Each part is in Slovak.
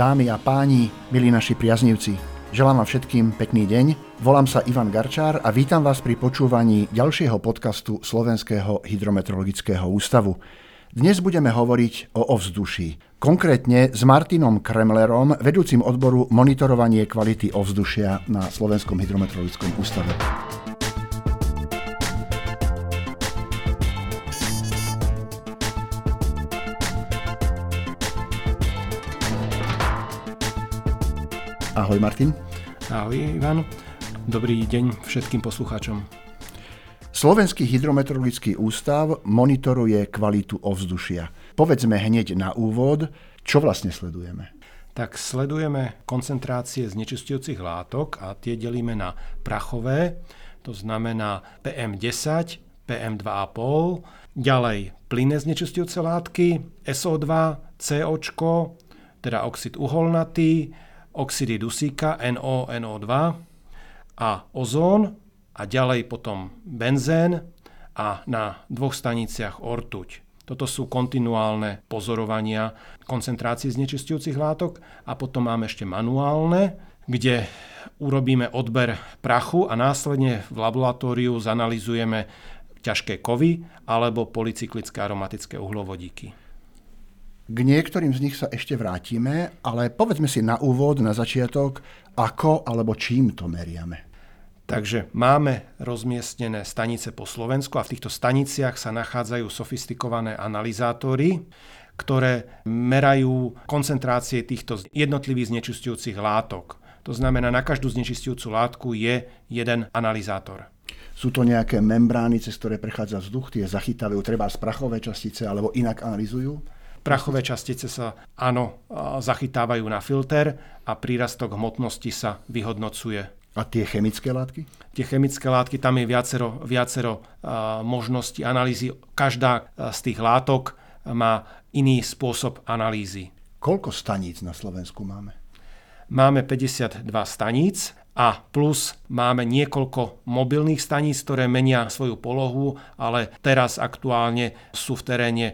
dámy a páni, milí naši priaznivci. Želám vám všetkým pekný deň. Volám sa Ivan Garčár a vítam vás pri počúvaní ďalšieho podcastu Slovenského hydrometeorologického ústavu. Dnes budeme hovoriť o ovzduší. Konkrétne s Martinom Kremlerom, vedúcim odboru monitorovanie kvality ovzdušia na Slovenskom hydrometeorologickom ústave. Ahoj Martin. Ahoj Ivan. Dobrý deň všetkým poslucháčom. Slovenský hydrometeorologický ústav monitoruje kvalitu ovzdušia. Povedzme hneď na úvod, čo vlastne sledujeme. Tak sledujeme koncentrácie znečistujúcich látok a tie delíme na prachové, to znamená PM10, PM2,5, ďalej plynné znečistujúce látky, SO2, CO, teda oxid uholnatý, oxidy dusíka NO, NO2 a ozón a ďalej potom benzén a na dvoch staniciach ortuť. Toto sú kontinuálne pozorovania koncentrácií znečistujúcich látok a potom máme ešte manuálne, kde urobíme odber prachu a následne v laboratóriu zanalizujeme ťažké kovy alebo polycyklické aromatické uhlovodíky. K niektorým z nich sa ešte vrátime, ale povedzme si na úvod, na začiatok, ako alebo čím to meriame. Takže máme rozmiestnené stanice po Slovensku a v týchto staniciach sa nachádzajú sofistikované analyzátory, ktoré merajú koncentrácie týchto jednotlivých znečistujúcich látok. To znamená, na každú znečistujúcu látku je jeden analyzátor. Sú to nejaké membrány, cez ktoré prechádza vzduch, tie zachytávajú treba z prachové častice alebo inak analýzujú? Prachové častice sa, áno, zachytávajú na filter a prírastok hmotnosti sa vyhodnocuje. A tie chemické látky? Tie chemické látky, tam je viacero, viacero možností analýzy. Každá z tých látok má iný spôsob analýzy. Koľko staníc na Slovensku máme? Máme 52 staníc a plus máme niekoľko mobilných staníc, ktoré menia svoju polohu, ale teraz aktuálne sú v teréne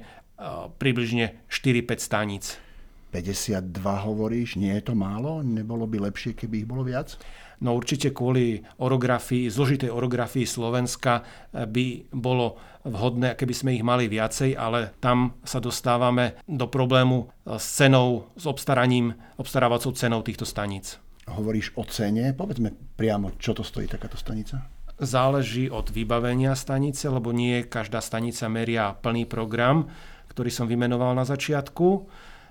približne 4-5 staníc. 52 hovoríš, nie je to málo? Nebolo by lepšie, keby ich bolo viac? No určite kvôli orografii, zložitej orografii Slovenska eh, by bolo vhodné, keby sme ich mali viacej, ale tam sa dostávame do problému eh, s cenou, s obstaraním, obstarávacou cenou týchto staníc. Hovoríš o cene, povedzme priamo, čo to stojí takáto stanica? Záleží od vybavenia stanice, lebo nie každá stanica meria plný program ktorý som vymenoval na začiatku.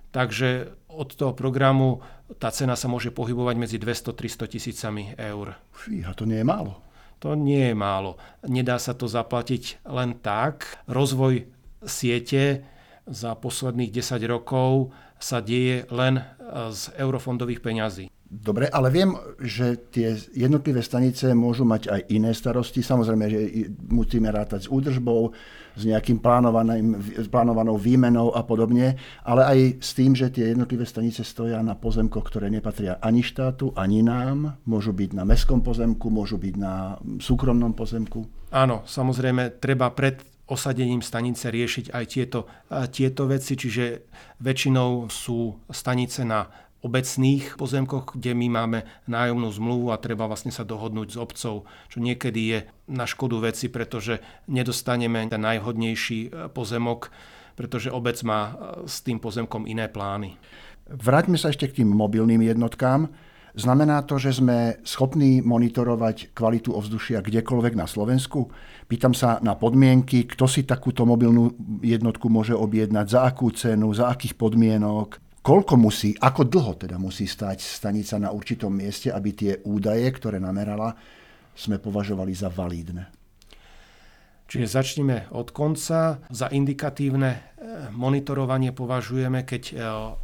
Takže od toho programu tá cena sa môže pohybovať medzi 200-300 tisícami eur. Fíha, to nie je málo. To nie je málo. Nedá sa to zaplatiť len tak. Rozvoj siete za posledných 10 rokov sa deje len z eurofondových peňazí. Dobre, ale viem, že tie jednotlivé stanice môžu mať aj iné starosti. Samozrejme, že musíme rátať s údržbou, s nejakým plánovanou výmenou a podobne, ale aj s tým, že tie jednotlivé stanice stoja na pozemkoch, ktoré nepatria ani štátu, ani nám. Môžu byť na mestskom pozemku, môžu byť na súkromnom pozemku. Áno, samozrejme, treba pred osadením stanice riešiť aj tieto, tieto veci, čiže väčšinou sú stanice na obecných pozemkoch, kde my máme nájomnú zmluvu a treba vlastne sa dohodnúť s obcov, čo niekedy je na škodu veci, pretože nedostaneme ten najvhodnejší e, pozemok, pretože obec má e, s tým pozemkom iné plány. Vráťme sa ešte k tým mobilným jednotkám. Znamená to, že sme schopní monitorovať kvalitu ovzdušia kdekoľvek na Slovensku? Pýtam sa na podmienky, kto si takúto mobilnú jednotku môže objednať, za akú cenu, za akých podmienok, koľko musí, ako dlho teda musí stať stanica na určitom mieste, aby tie údaje, ktoré namerala, sme považovali za validné. Čiže začneme od konca. Za indikatívne e, monitorovanie považujeme, keď e,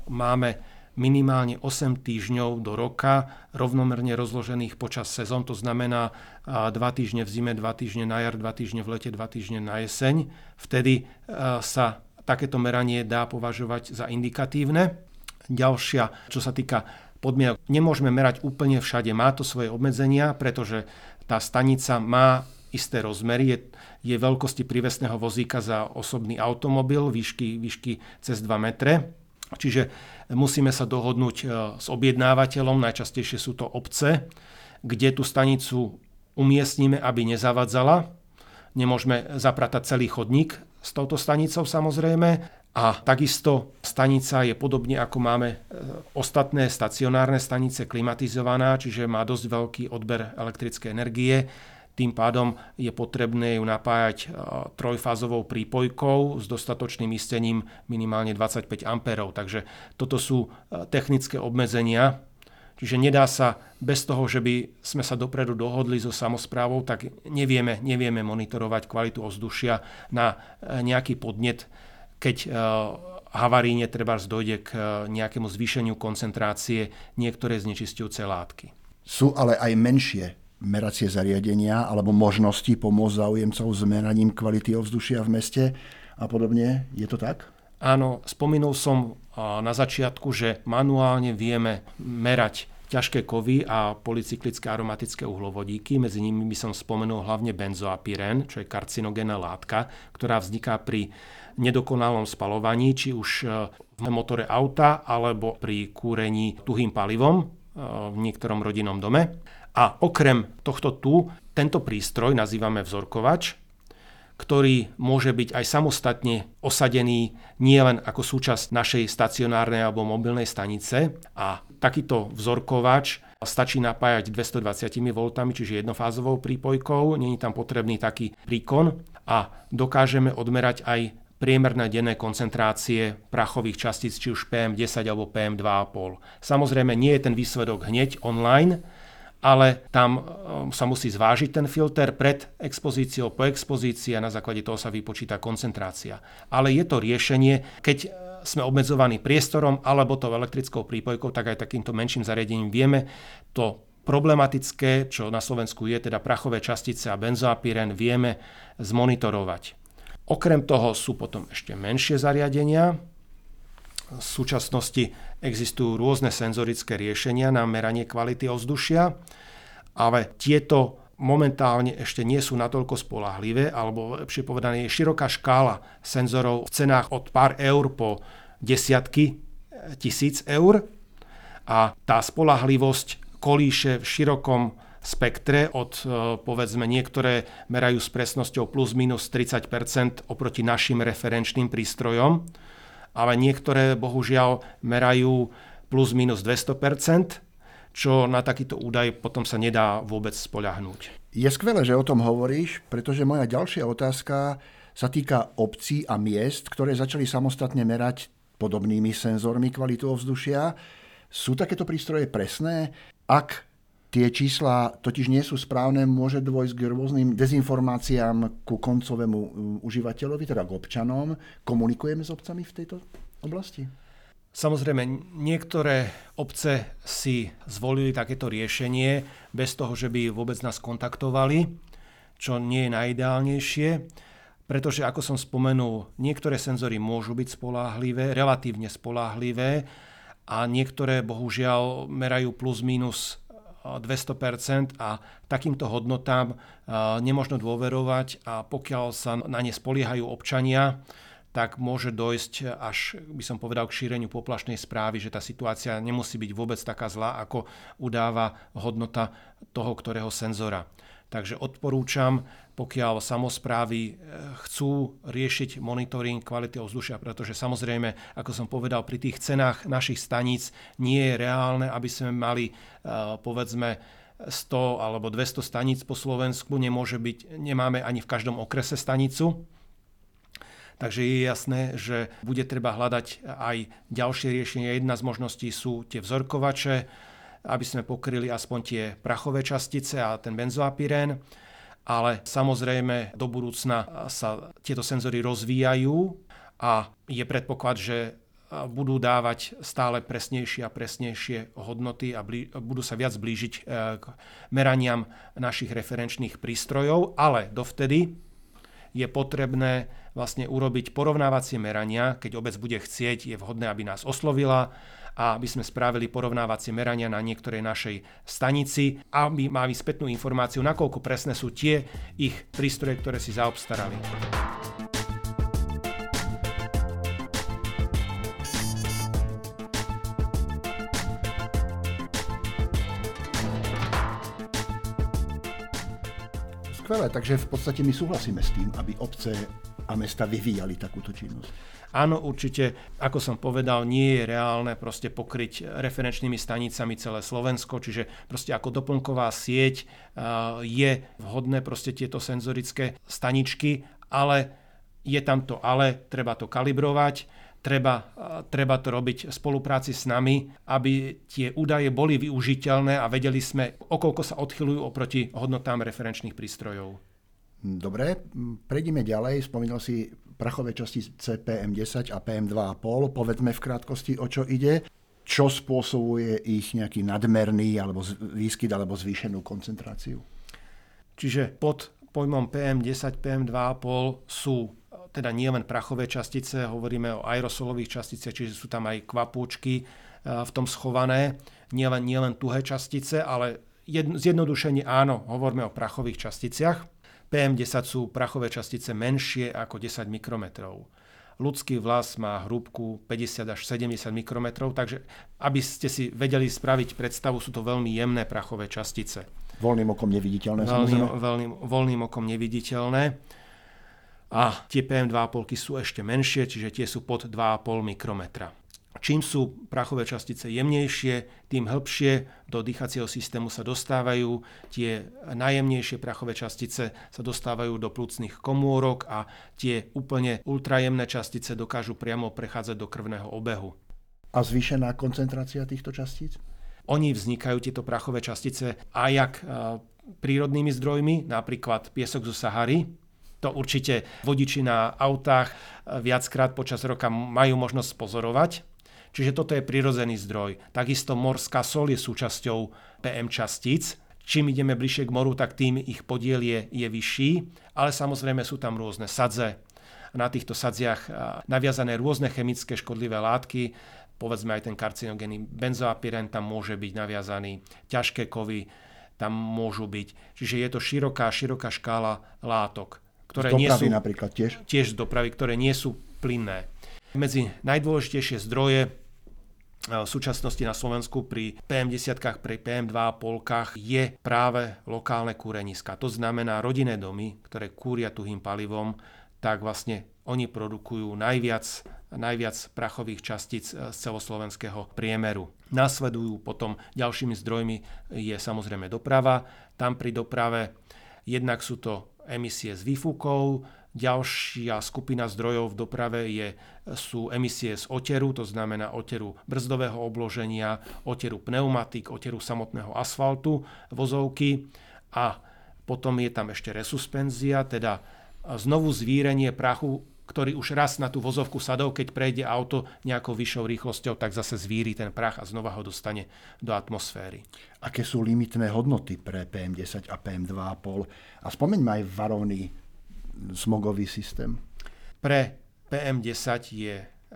máme minimálne 8 týždňov do roka rovnomerne rozložených počas sezón, to znamená 2 týždne v zime, 2 týždne na jar, 2 týždne v lete, 2 týždne na jeseň. Vtedy sa takéto meranie dá považovať za indikatívne. Ďalšia, čo sa týka podmienok, nemôžeme merať úplne všade. Má to svoje obmedzenia, pretože tá stanica má isté rozmery, je, je veľkosti prívesného vozíka za osobný automobil, výšky, výšky cez 2 metre Čiže musíme sa dohodnúť e, s objednávateľom, najčastejšie sú to obce, kde tú stanicu umiestnime, aby nezavadzala. Nemôžeme zapratať celý chodník s touto stanicou samozrejme. A takisto stanica je podobne ako máme e, ostatné stacionárne stanice klimatizovaná, čiže má dosť veľký odber elektrickej energie. Tým pádom je potrebné ju napájať e, trojfázovou prípojkou s dostatočným istením minimálne 25 A. Takže toto sú e, technické obmedzenia, Čiže nedá sa bez toho, že by sme sa dopredu dohodli so samozprávou, tak nevieme, nevieme monitorovať kvalitu ovzdušia na nejaký podnet keď eh, havaríne treba dojde k eh, nejakému zvýšeniu koncentrácie niektoré znečistujúce látky. Sú ale aj menšie meracie zariadenia alebo možnosti pomôcť záujemcov s meraním kvality ovzdušia v meste a podobne. Je to tak? Áno, spomínal som eh, na začiatku, že manuálne vieme merať ťažké kovy a polycyklické aromatické uhlovodíky. Medzi nimi by som spomenul hlavne benzoapyren, čo je karcinogénna látka, ktorá vzniká pri nedokonalom spalovaní, či už e, v motore auta alebo pri kúrení tuhým palivom e, v niektorom rodinnom dome. A okrem tohto tu, tento prístroj nazývame vzorkovač, ktorý môže byť aj samostatne osadený nielen ako súčasť našej stacionárnej alebo mobilnej stanice. A takýto vzorkovač stačí napájať 220 V, čiže jednofázovou prípojkou, není tam potrebný taký príkon a dokážeme odmerať aj priemerné denné koncentrácie prachových častíc, či už PM10 alebo PM2,5. Samozrejme, nie je ten výsledok hneď online, ale tam um, sa musí zvážiť ten filter pred expozíciou, po expozícii a na základe toho sa vypočíta koncentrácia. Ale je to riešenie, keď uh, sme obmedzovaní priestorom alebo tou elektrickou prípojkou, tak aj takýmto menším zariadením vieme to problematické, čo na Slovensku je, teda prachové častice a benzoapyren, vieme zmonitorovať. Okrem toho sú potom ešte menšie zariadenia. V súčasnosti existujú rôzne senzorické riešenia na meranie kvality ovzdušia, ale tieto momentálne ešte nie sú natoľko spolahlivé, alebo lepšie povedané je široká škála senzorov v cenách od pár eur po desiatky tisíc eur a tá spolahlivosť kolíše v širokom spektre od e, povedzme niektoré merajú s presnosťou plus minus 30% oproti našim referenčným prístrojom, ale niektoré bohužiaľ merajú plus minus 200% čo na takýto údaj potom sa nedá vôbec spoľahnúť. Je skvelé, že o tom hovoríš, pretože moja ďalšia otázka sa týka obcí a miest, ktoré začali samostatne merať podobnými senzormi kvalitu ovzdušia. Sú takéto prístroje presné? Ak tie čísla totiž nie sú správne, môže dôjsť k rôznym dezinformáciám ku koncovému um, užívateľovi, teda k občanom. Komunikujeme s obcami v tejto oblasti? Samozrejme, niektoré obce si zvolili takéto riešenie bez toho, že by vôbec nás kontaktovali, čo nie je najideálnejšie, pretože, ako som spomenul, niektoré senzory môžu byť spoláhlivé, relatívne spoláhlivé a niektoré bohužiaľ merajú plus minus 200% a takýmto hodnotám nemožno dôverovať a pokiaľ sa na ne spoliehajú občania, tak môže dojsť až, by som povedal, k šíreniu poplašnej správy, že tá situácia nemusí byť vôbec taká zlá, ako udáva hodnota toho ktorého senzora. Takže odporúčam, pokiaľ samozprávy eh, chcú riešiť monitoring kvality ovzdušia, pretože samozrejme, ako som povedal, pri tých cenách našich staníc nie je reálne, aby sme mali eh, povedzme 100 alebo 200 staníc po Slovensku, nemôže byť, nemáme ani v každom okrese stanicu. Takže je jasné, že bude treba hľadať aj ďalšie riešenia. Jedna z možností sú tie vzorkovače, aby sme pokryli aspoň tie prachové častice a ten benzoapyrén. Ale samozrejme do budúcna sa tieto senzory rozvíjajú a je predpoklad, že budú dávať stále presnejšie a presnejšie hodnoty a blí, budú sa viac blížiť e, k meraniam našich referenčných prístrojov, ale dovtedy je potrebné vlastne urobiť porovnávacie merania, keď obec bude chcieť, je vhodné, aby nás oslovila, a aby sme spravili porovnávacie merania na niektorej našej stanici, aby mali spätnú informáciu, nakoľko presné sú tie ich prístroje, ktoré si zaobstarali. Skvelé, takže v podstate my súhlasíme s tým, aby obce a mesta vyvíjali takúto činnosť. Áno, určite, ako som povedal, nie je reálne proste pokryť referenčnými stanicami celé Slovensko, čiže proste ako doplnková sieť je vhodné proste tieto senzorické staničky, ale je tam to ale, treba to kalibrovať, treba, treba to robiť v spolupráci s nami, aby tie údaje boli využiteľné a vedeli sme, okolko sa odchylujú oproti hodnotám referenčných prístrojov. Dobre, prejdeme ďalej. Spomínal si prachové častice PM10 a PM2,5. Povedzme v krátkosti, o čo ide. Čo spôsobuje ich nejaký nadmerný alebo výskyt alebo zvýšenú koncentráciu? Čiže pod pojmom PM10, PM2,5 sú teda nie len prachové častice, hovoríme o aerosolových časticiach, čiže sú tam aj kvapôčky e, v tom schované, nielen nie len tuhé častice, ale jedno, zjednodušenie áno, hovoríme o prachových časticiach. PM10 sú prachové častice menšie ako 10 mikrometrov. Ľudský vlas má hrúbku 50 až 70 mikrometrov, takže aby ste si vedeli spraviť predstavu, sú to veľmi jemné prachové častice. Voľným okom neviditeľné, voľným, voľným, voľným okom neviditeľné. A tie PM2,5 sú ešte menšie, čiže tie sú pod 2,5 mikrometra. Čím sú prachové častice jemnejšie, tým hĺbšie do dýchacieho systému sa dostávajú. Tie najjemnejšie prachové častice sa dostávajú do plúcnych komórok a tie úplne ultrajemné častice dokážu priamo prechádzať do krvného obehu. A zvýšená koncentrácia týchto častíc? Oni vznikajú, tieto prachové častice, aj jak prírodnými zdrojmi, napríklad piesok zo Sahary, to určite vodiči na autách viackrát počas roka majú možnosť pozorovať. Čiže toto je prirodzený zdroj. Takisto morská sol je súčasťou PM častíc. Čím ideme bližšie k moru, tak tým ich podiel je, je vyšší, ale samozrejme sú tam rôzne sadze. Na týchto sadziach naviazané rôzne chemické škodlivé látky, povedzme aj ten karcinogénny benzoapiren tam môže byť naviazaný, ťažké kovy tam môžu byť. Čiže je to široká, široká škála látok, ktoré z nie sú... napríklad tiež? Tiež z dopravy, ktoré nie sú plynné. Medzi najdôležitejšie zdroje v súčasnosti na Slovensku pri PM10, pri PM2,5 je práve lokálne kúreniska. To znamená rodinné domy, ktoré kúria tuhým palivom, tak vlastne oni produkujú najviac, najviac prachových častíc z celoslovenského priemeru. Nasledujú potom ďalšími zdrojmi je samozrejme doprava. Tam pri doprave jednak sú to emisie z výfukov, Ďalšia skupina zdrojov v doprave je, sú emisie z oteru, to znamená oteru brzdového obloženia, oteru pneumatik, oteru samotného asfaltu vozovky a potom je tam ešte resuspenzia, teda znovu zvírenie prachu, ktorý už raz na tú vozovku sadol, keď prejde auto nejakou vyššou rýchlosťou, tak zase zvíri ten prach a znova ho dostane do atmosféry. Aké sú limitné hodnoty pre PM10 a PM2,5? A spomeňme aj varovný smogový systém? Pre PM10 je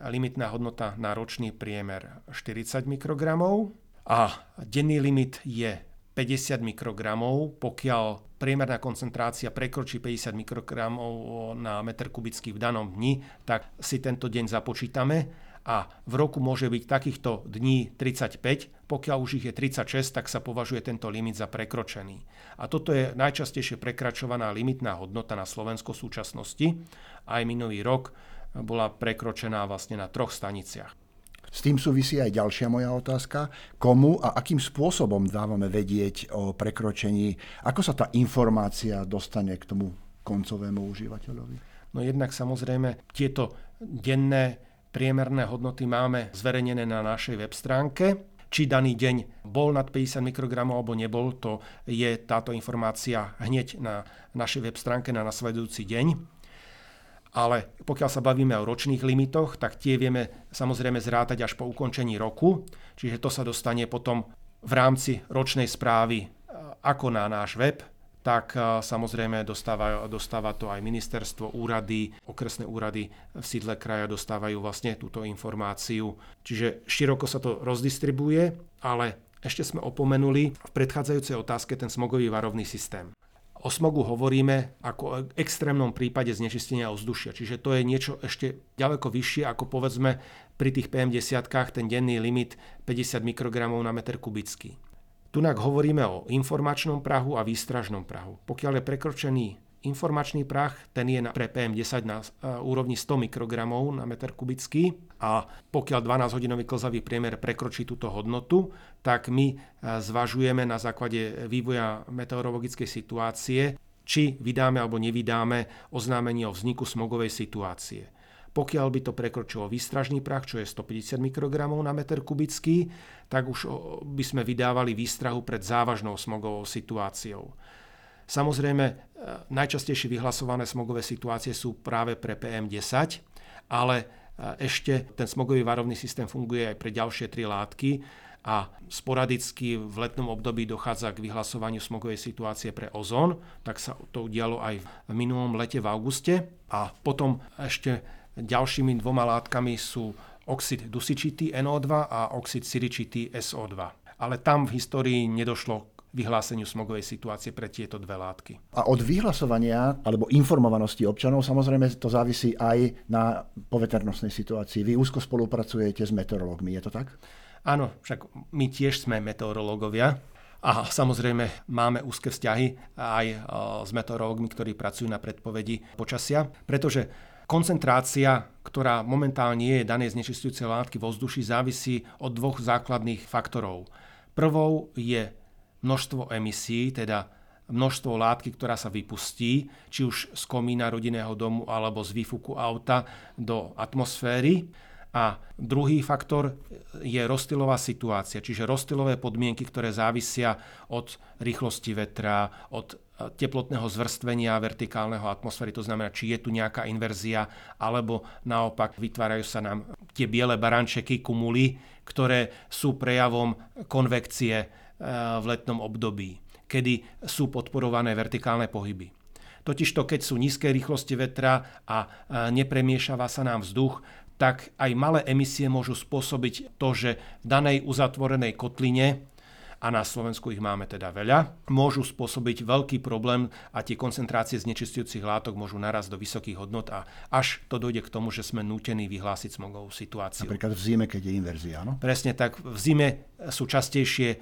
limitná hodnota na ročný priemer 40 mikrogramov a denný limit je 50 mikrogramov, pokiaľ priemerná koncentrácia prekročí 50 mikrogramov na meter kubický v danom dni, tak si tento deň započítame a v roku môže byť takýchto dní 35, pokiaľ už ich je 36, tak sa považuje tento limit za prekročený. A toto je najčastejšie prekračovaná limitná hodnota na Slovensko v súčasnosti. Aj minulý rok bola prekročená vlastne na troch staniciach. S tým súvisí aj ďalšia moja otázka. Komu a akým spôsobom dávame vedieť o prekročení? Ako sa tá informácia dostane k tomu koncovému užívateľovi? No jednak samozrejme tieto denné Priemerné hodnoty máme zverejnené na našej web stránke. Či daný deň bol nad 50 mikrogramov alebo nebol, to je táto informácia hneď na našej web stránke na nasledujúci deň. Ale pokiaľ sa bavíme o ročných limitoch, tak tie vieme samozrejme zrátať až po ukončení roku. Čiže to sa dostane potom v rámci ročnej správy ako na náš web, tak e, samozrejme dostáva, dostáva to aj ministerstvo, úrady, okresné úrady v sídle kraja dostávajú vlastne túto informáciu. Čiže široko sa to rozdistribuje, ale ešte sme opomenuli v predchádzajúcej otázke ten smogový varovný systém. O smogu hovoríme ako o extrémnom prípade znečistenia ovzdušia, čiže to je niečo ešte ďaleko vyššie ako povedzme pri tých PM10 ten denný limit 50 mikrogramov na meter kubický. Tunak hovoríme o informačnom prahu a výstražnom prahu. Pokiaľ je prekročený informačný prach, ten je pre PM10 na úrovni 100 mikrogramov na meter kubický a pokiaľ 12-hodinový klzavý priemer prekročí túto hodnotu, tak my zvažujeme na základe vývoja meteorologickej situácie, či vydáme alebo nevydáme oznámenie o vzniku smogovej situácie. Pokiaľ by to prekročilo výstražný prach, čo je 150 mikrogramov na meter kubický, tak už by sme vydávali výstrahu pred závažnou smogovou situáciou. Samozrejme, e, najčastejšie vyhlasované smogové situácie sú práve pre PM10, ale e, ešte ten smogový varovný systém funguje aj pre ďalšie tri látky a sporadicky v letnom období dochádza k vyhlasovaniu smogovej situácie pre ozón, tak sa to udialo aj v minulom lete v auguste. A potom ešte Ďalšími dvoma látkami sú oxid dusičitý NO2 a oxid siričitý SO2. Ale tam v histórii nedošlo k vyhláseniu smogovej situácie pre tieto dve látky. A od vyhlasovania alebo informovanosti občanov samozrejme to závisí aj na poveternostnej situácii. Vy úzko spolupracujete s meteorológmi, je to tak? Áno, však my tiež sme meteorológovia. A samozrejme máme úzke vzťahy aj s meteorológmi, ktorí pracujú na predpovedi počasia, pretože Koncentrácia, ktorá momentálne je danej znečistujúcej látky vo vzduši, závisí od dvoch základných faktorov. Prvou je množstvo emisí, teda množstvo látky, ktorá sa vypustí, či už z komína rodinného domu alebo z výfuku auta do atmosféry. A druhý faktor je rozstylová situácia, čiže rozstylové podmienky, ktoré závisia od rýchlosti vetra, od teplotného zvrstvenia vertikálneho atmosféry, to znamená, či je tu nejaká inverzia, alebo naopak vytvárajú sa nám tie biele barančeky, kumuly, ktoré sú prejavom konvekcie e, v letnom období, kedy sú podporované vertikálne pohyby. Totižto, keď sú nízke rýchlosti vetra a nepremiešava sa nám vzduch, tak aj malé emisie môžu spôsobiť to, že v danej uzatvorenej kotline a na Slovensku ich máme teda veľa, môžu spôsobiť veľký problém a tie koncentrácie znečistujúcich látok môžu narazť do vysokých hodnot a až to dojde k tomu, že sme nútení vyhlásiť smogovú situáciu. Napríklad v zime, keď je inverzia, no? Presne tak. V zime sú častejšie e,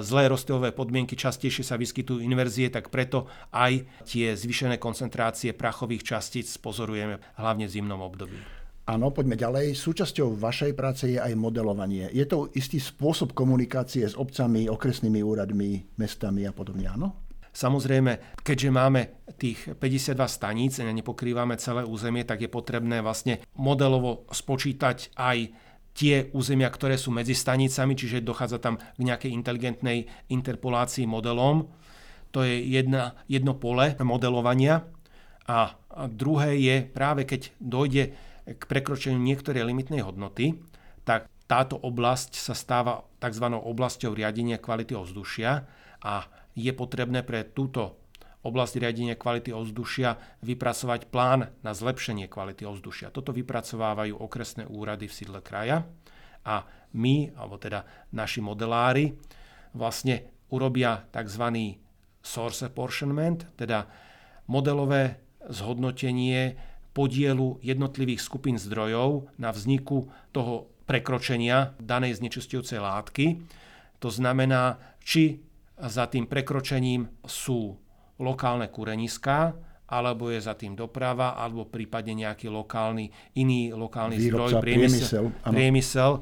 zlé rozstylové podmienky, častejšie sa vyskytujú inverzie, tak preto aj tie zvyšené koncentrácie prachových častíc pozorujeme hlavne v zimnom období. Áno, poďme ďalej. Súčasťou vašej práce je aj modelovanie. Je to istý spôsob komunikácie s obcami, okresnými úradmi, mestami a podobne, áno? Samozrejme, keďže máme tých 52 staníc a nepokrývame celé územie, tak je potrebné vlastne modelovo spočítať aj tie územia, ktoré sú medzi stanicami, čiže dochádza tam k nejakej inteligentnej interpolácii modelom. To je jedna, jedno pole modelovania. A druhé je práve keď dojde k prekročeniu niektorej limitnej hodnoty, tak táto oblasť sa stáva tzv. oblasťou riadenia kvality ovzdušia a je potrebné pre túto oblasť riadenia kvality ovzdušia vypracovať plán na zlepšenie kvality ovzdušia. Toto vypracovávajú okresné úrady v sídle kraja a my, alebo teda naši modelári, vlastne urobia tzv. source apportionment, teda modelové zhodnotenie podielu jednotlivých skupín zdrojov na vzniku toho prekročenia danej znečistujúcej látky. To znamená, či za tým prekročením sú lokálne kureniská, alebo je za tým doprava, alebo prípadne nejaký lokálny, iný lokálny Výrobca, zdroj, priemysel, priemysel, priemysel.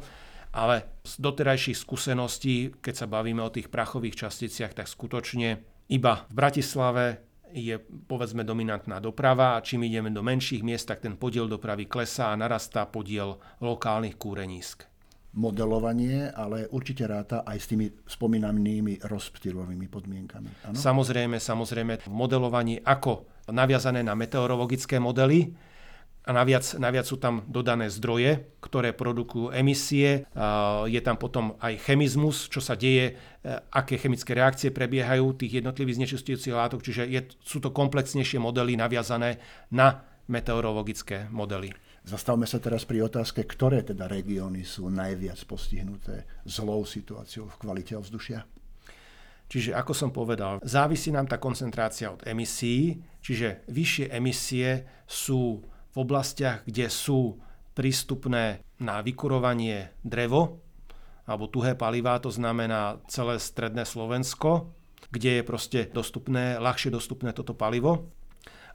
Ale z doterajších skúseností, keď sa bavíme o tých prachových časticiach, tak skutočne iba v Bratislave je povedzme dominantná doprava a čím ideme do menších miest, tak ten podiel dopravy klesá a narastá podiel lokálnych kúrenísk. Modelovanie, ale určite ráta aj s tými spomínanými rozptýlovými podmienkami. Ano? Samozrejme, samozrejme, v modelovaní ako naviazané na meteorologické modely, a naviac, naviac sú tam dodané zdroje, ktoré produkujú emisie. Je tam potom aj chemizmus, čo sa deje, e, aké chemické reakcie prebiehajú tých jednotlivých znečistujúcich látok, čiže je, sú to komplexnejšie modely naviazané na meteorologické modely. Zastavme sa teraz pri otázke, ktoré teda regióny sú najviac postihnuté zlou situáciou v kvalite ovzdušia? Čiže ako som povedal, závisí nám tá koncentrácia od emisí, čiže vyššie emisie sú v oblastiach, kde sú prístupné na vykurovanie drevo, alebo tuhé palivá, to znamená celé stredné Slovensko, kde je proste dostupné, ľahšie dostupné toto palivo.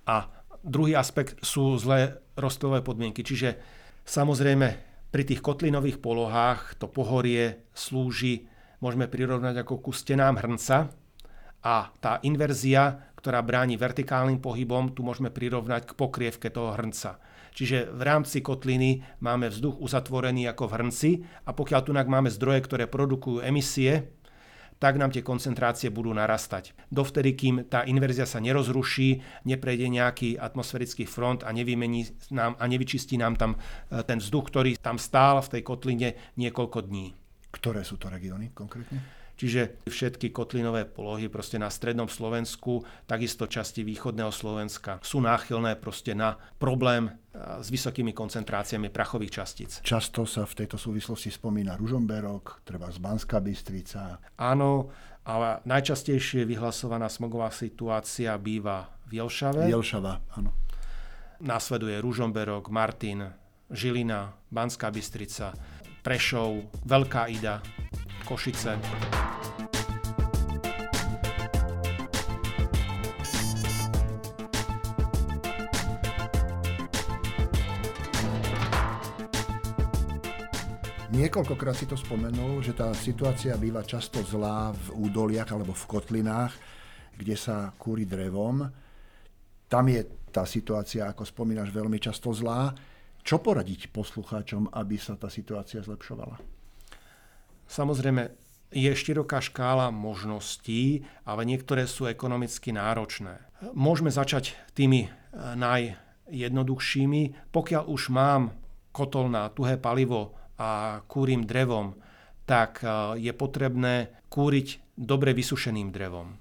A druhý aspekt sú zlé rostlové podmienky. Čiže samozrejme pri tých kotlinových polohách to pohorie slúži, môžeme prirovnať ako ku stenám hrnca a tá inverzia, ktorá bráni vertikálnym pohybom, tu môžeme prirovnať k pokrievke toho hrnca. Čiže v rámci kotliny máme vzduch uzatvorený ako v hrnci a pokiaľ tu máme zdroje, ktoré produkujú emisie, tak nám tie koncentrácie budú narastať. Dovtedy, kým tá inverzia sa nerozruší, neprejde nejaký atmosférický front a nevymení nám a nevyčistí nám tam e, ten vzduch, ktorý tam stál v tej kotline niekoľko dní. Ktoré sú to regióny konkrétne? Čiže všetky kotlinové polohy proste na strednom Slovensku, takisto časti východného Slovenska sú náchylné proste na problém s vysokými koncentráciami prachových častíc. Často sa v tejto súvislosti spomína Ružomberok, treba z Banská Bystrica. Áno, ale najčastejšie vyhlasovaná smogová situácia býva v Jelšave. Jelšava, áno. Následuje Ružomberok, Martin, Žilina, Banská Bystrica, Prešov, Veľká Ida, Košice. Niekoľkokrát si to spomenul, že tá situácia býva často zlá v údoliach alebo v kotlinách, kde sa kúri drevom. Tam je tá situácia, ako spomínaš, veľmi často zlá. Čo poradiť poslucháčom, aby sa tá situácia zlepšovala? Samozrejme, je široká škála možností, ale niektoré sú ekonomicky náročné. Môžeme začať tými eh, najjednoduchšími. Pokiaľ už mám kotol na tuhé palivo a kúrim drevom, tak e, je potrebné kúriť dobre vysušeným drevom.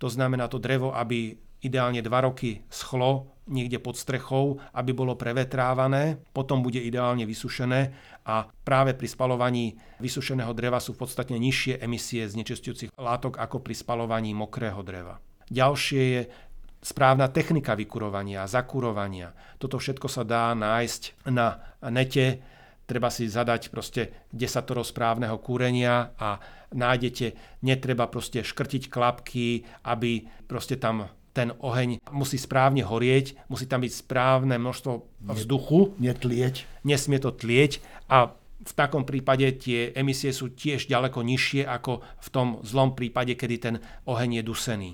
To znamená to drevo, aby ideálne 2 roky schlo niekde pod strechou, aby bolo prevetrávané, potom bude ideálne vysušené a práve pri spalovaní vysušeného dreva sú podstatne nižšie emisie znečistujúcich látok ako pri spalovaní mokrého dreva. Ďalšie je správna technika vykurovania, zakurovania. Toto všetko sa dá nájsť na nete treba si zadať proste desatoro správneho kúrenia a nájdete, netreba proste škrtiť klapky, aby proste tam ten oheň musí správne horieť, musí tam byť správne množstvo vzduchu. Netlieť. Nesmie to tlieť a v takom prípade tie emisie sú tiež ďaleko nižšie ako v tom zlom prípade, kedy ten oheň je dusený.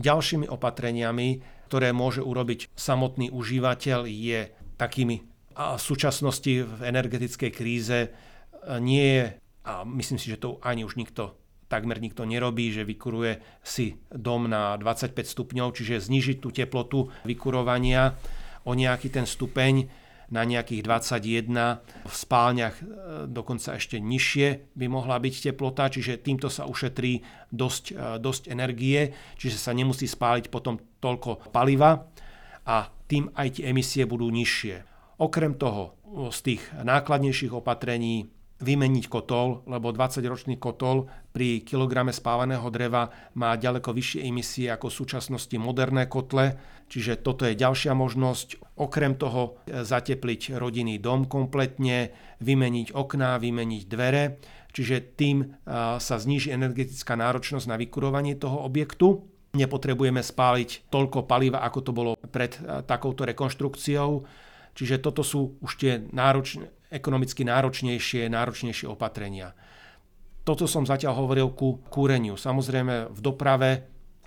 Ďalšími opatreniami, ktoré môže urobiť samotný užívateľ, je takými a v súčasnosti v energetickej kríze e, nie je, a myslím si, že to ani už nikto takmer nikto nerobí, že vykuruje si dom na 25 stupňov, čiže znižiť tú teplotu vykurovania o nejaký ten stupeň na nejakých 21, v spálniach e, dokonca ešte nižšie by mohla byť teplota, čiže týmto sa ušetrí dosť, e, dosť energie, čiže sa nemusí spáliť potom toľko paliva a tým aj tie emisie budú nižšie. Okrem toho z tých nákladnejších opatrení vymeniť kotol, lebo 20-ročný kotol pri kilograme spávaného dreva má ďaleko vyššie emisie ako v súčasnosti moderné kotle, čiže toto je ďalšia možnosť. Okrem toho e, zatepliť rodinný dom kompletne, vymeniť okná, vymeniť dvere, čiže tým e, sa zníži energetická náročnosť na vykurovanie toho objektu. Nepotrebujeme spáliť toľko paliva, ako to bolo pred e, takouto rekonštrukciou Čiže toto sú už tie náročne, ekonomicky náročnejšie, náročnejšie opatrenia. Toto som zatiaľ hovoril ku kúreniu. Samozrejme v doprave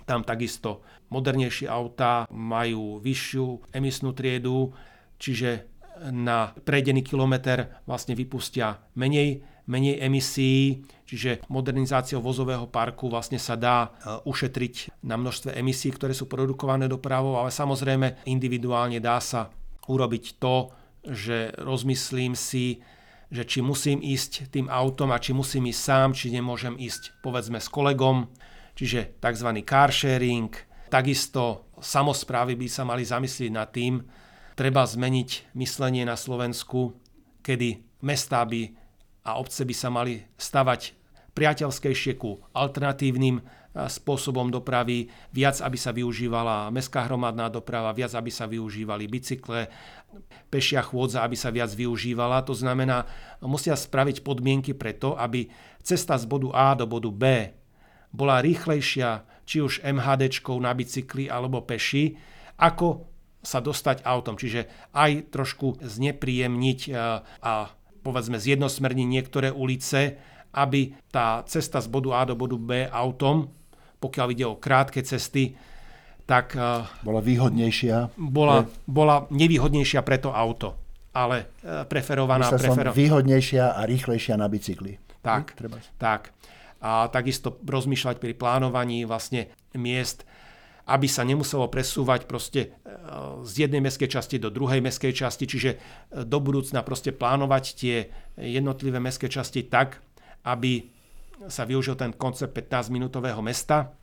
tam takisto modernejšie autá majú vyššiu emisnú triedu, čiže na prejdený kilometr vlastne vypustia menej, menej emisí, čiže modernizáciou vozového parku vlastne sa dá e, ušetriť na množstve emisí, ktoré sú produkované dopravou, ale samozrejme individuálne dá sa urobiť to, že rozmyslím si, že či musím ísť tým autom a či musím ísť sám, či nemôžem ísť povedzme s kolegom, čiže tzv. car sharing. Takisto samozprávy by sa mali zamyslieť nad tým, treba zmeniť myslenie na Slovensku, kedy mestá by a obce by sa mali stavať priateľskejšie ku alternatívnym spôsobom dopravy, viac aby sa využívala mestská hromadná doprava, viac aby sa využívali bicykle, pešia chôdza, aby sa viac využívala. To znamená, musia spraviť podmienky preto, aby cesta z bodu A do bodu B bola rýchlejšia, či už MHDčkou na bicykli alebo peši, ako sa dostať autom. Čiže aj trošku znepríjemniť a povedzme zjednosmerniť niektoré ulice, aby tá cesta z bodu A do bodu B autom pokiaľ ide o krátke cesty, tak... Eh, bola výhodnejšia? Bola, pre... bola nevýhodnejšia pre to auto, ale eh, preferovaná... Prefero... výhodnejšia a rýchlejšia na bicykli. Tak, hm, tak. A takisto rozmýšľať pri plánovaní vlastne miest, aby sa nemuselo presúvať proste eh, z jednej mestskej časti do druhej mestskej časti, čiže do budúcna proste plánovať tie jednotlivé mestské časti tak, aby sa využil ten koncept 15-minútového mesta,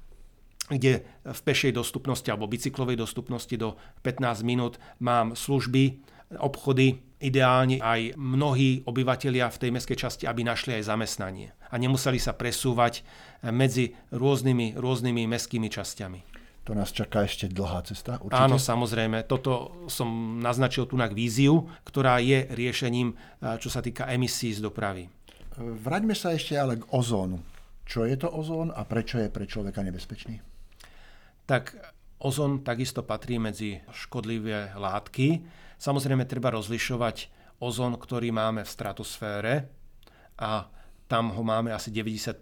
kde v pešej dostupnosti alebo bicyklovej dostupnosti do 15 minút mám služby, obchody, ideálne aj mnohí obyvateľia v tej mestskej časti, aby našli aj zamestnanie a nemuseli sa presúvať medzi rôznymi, rôznymi mestskými časťami. To nás čaká ešte dlhá cesta, určite? Áno, samozrejme. Toto som naznačil tu na víziu, ktorá je riešením, čo sa týka emisí z dopravy. Vráťme sa ešte ale k ozónu. Čo je to ozón a prečo je pre človeka nebezpečný? Tak ozón takisto patrí medzi škodlivé látky. Samozrejme treba rozlišovať ozón, ktorý máme v stratosfére a tam ho máme asi 90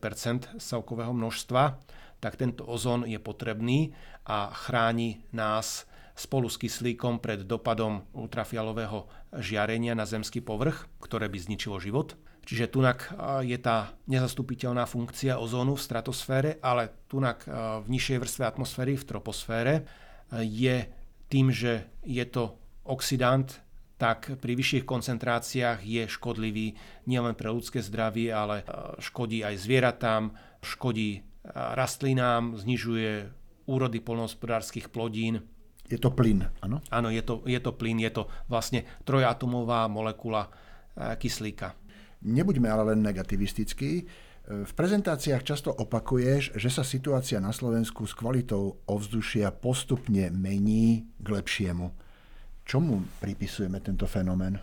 z celkového množstva, tak tento ozón je potrebný a chráni nás spolu s kyslíkom pred dopadom ultrafialového žiarenia na zemský povrch, ktoré by zničilo život. Čiže tunak je tá nezastupiteľná funkcia ozónu v stratosfére, ale tunak v nižšej vrstve atmosféry, v troposfére, je tým, že je to oxidant, tak pri vyšších koncentráciách je škodlivý nielen pre ľudské zdravie, ale škodí aj zvieratám, škodí rastlinám, znižuje úrody polnohospodárských plodín. Je to plyn, áno? Áno, je to, je to plyn, je to vlastne trojatomová molekula kyslíka. Nebuďme ale len negativistickí. V prezentáciách často opakuješ, že sa situácia na Slovensku s kvalitou ovzdušia postupne mení k lepšiemu. Čomu pripisujeme tento fenomén?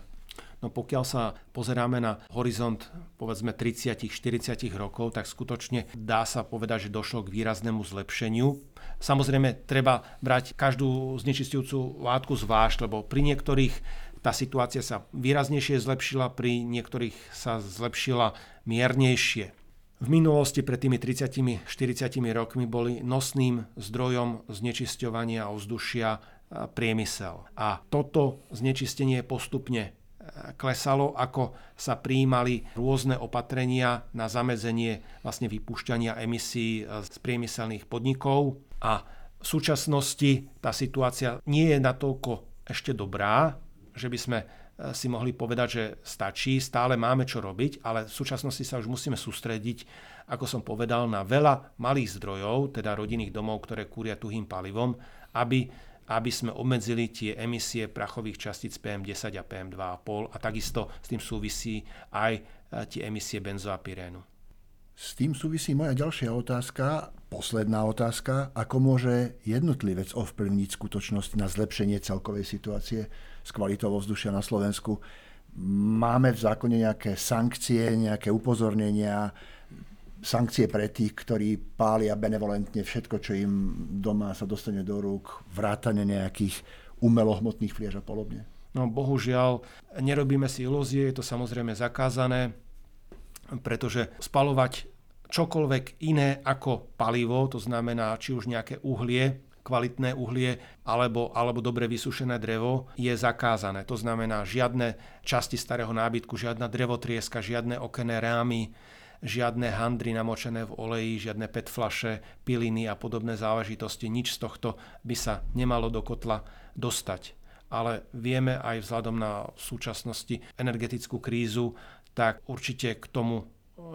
No pokiaľ sa pozeráme na horizont povedzme 30-40 rokov, tak skutočne dá sa povedať, že došlo k výraznému zlepšeniu. Samozrejme, treba brať každú znečistujúcu látku zvlášť, lebo pri niektorých tá situácia sa výraznejšie zlepšila, pri niektorých sa zlepšila miernejšie. V minulosti pred tými 30-40 rokmi boli nosným zdrojom znečisťovania ovzdušia priemysel. A toto znečistenie postupne klesalo, ako sa prijímali rôzne opatrenia na zamedzenie vlastne vypúšťania emisí z priemyselných podnikov. A v súčasnosti tá situácia nie je natoľko ešte dobrá, že by sme e, si mohli povedať, že stačí, stále máme čo robiť, ale v súčasnosti sa už musíme sústrediť, ako som povedal, na veľa malých zdrojov, teda rodinných domov, ktoré kúria tuhým palivom, aby, aby sme obmedzili tie emisie prachových častíc PM10 a PM2,5 a takisto s tým súvisí aj e, tie emisie benzoapirénu. S tým súvisí moja ďalšia otázka, posledná otázka, ako môže jednotlivec ovplyvniť skutočnosť na zlepšenie celkovej situácie s kvalitou ovzdušia na Slovensku. Máme v zákone nejaké sankcie, nejaké upozornenia, sankcie pre tých, ktorí pália benevolentne všetko, čo im doma sa dostane do rúk, vrátane nejakých umelohmotných fliež a podobne. No bohužiaľ, nerobíme si ilúzie, je to samozrejme zakázané pretože spalovať čokoľvek iné ako palivo, to znamená či už nejaké uhlie, kvalitné uhlie alebo, alebo dobre vysušené drevo je zakázané. To znamená žiadne časti starého nábytku, žiadna drevotrieska, žiadne okenné rámy, žiadne handry namočené v oleji, žiadne PET flaše, piliny a podobné záležitosti. Nič z tohto by sa nemalo do kotla dostať. Ale vieme aj vzhľadom na súčasnosti energetickú krízu, tak určite k tomu e,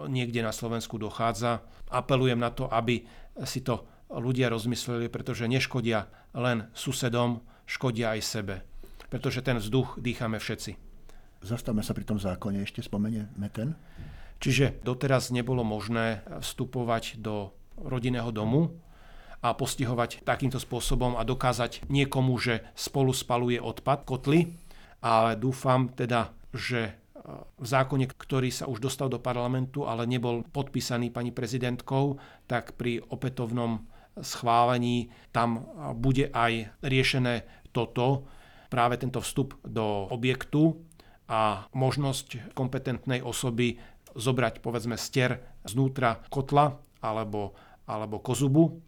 niekde na Slovensku dochádza. Apelujem na to, aby si to ľudia rozmysleli, pretože neškodia len susedom, škodia aj sebe. Pretože ten vzduch dýchame všetci. Zastavme sa pri tom zákone, ešte spomenieme ten? Čiže doteraz nebolo možné vstupovať do rodinného domu a postihovať takýmto spôsobom a dokázať niekomu, že spolu spaluje odpad kotly. Ale dúfam teda, že v zákone, ktorý sa už dostal do parlamentu, ale nebol podpísaný pani prezidentkou, tak pri opätovnom schválení tam bude aj riešené toto, práve tento vstup do objektu a možnosť kompetentnej osoby zobrať povedzme stier znútra kotla alebo, alebo kozubu.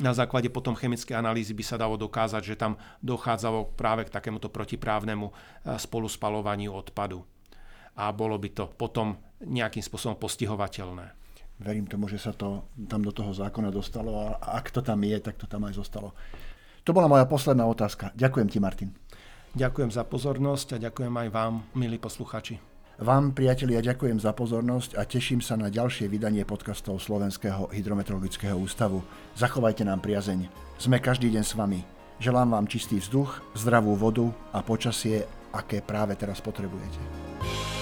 Na základe potom chemickej analýzy by sa dalo dokázať, že tam dochádzalo práve k takémuto protiprávnemu spoluspalovaniu odpadu a bolo by to potom nejakým spôsobom postihovateľné. Verím tomu, že sa to tam do toho zákona dostalo a ak to tam je, tak to tam aj zostalo. To bola moja posledná otázka. Ďakujem ti, Martin. Ďakujem za pozornosť a ďakujem aj vám, milí posluchači. Vám, priatelia, ďakujem za pozornosť a teším sa na ďalšie vydanie podcastov Slovenského hydrometeorologického ústavu. Zachovajte nám priazeň. Sme každý deň s vami. Želám vám čistý vzduch, zdravú vodu a počasie, aké práve teraz potrebujete.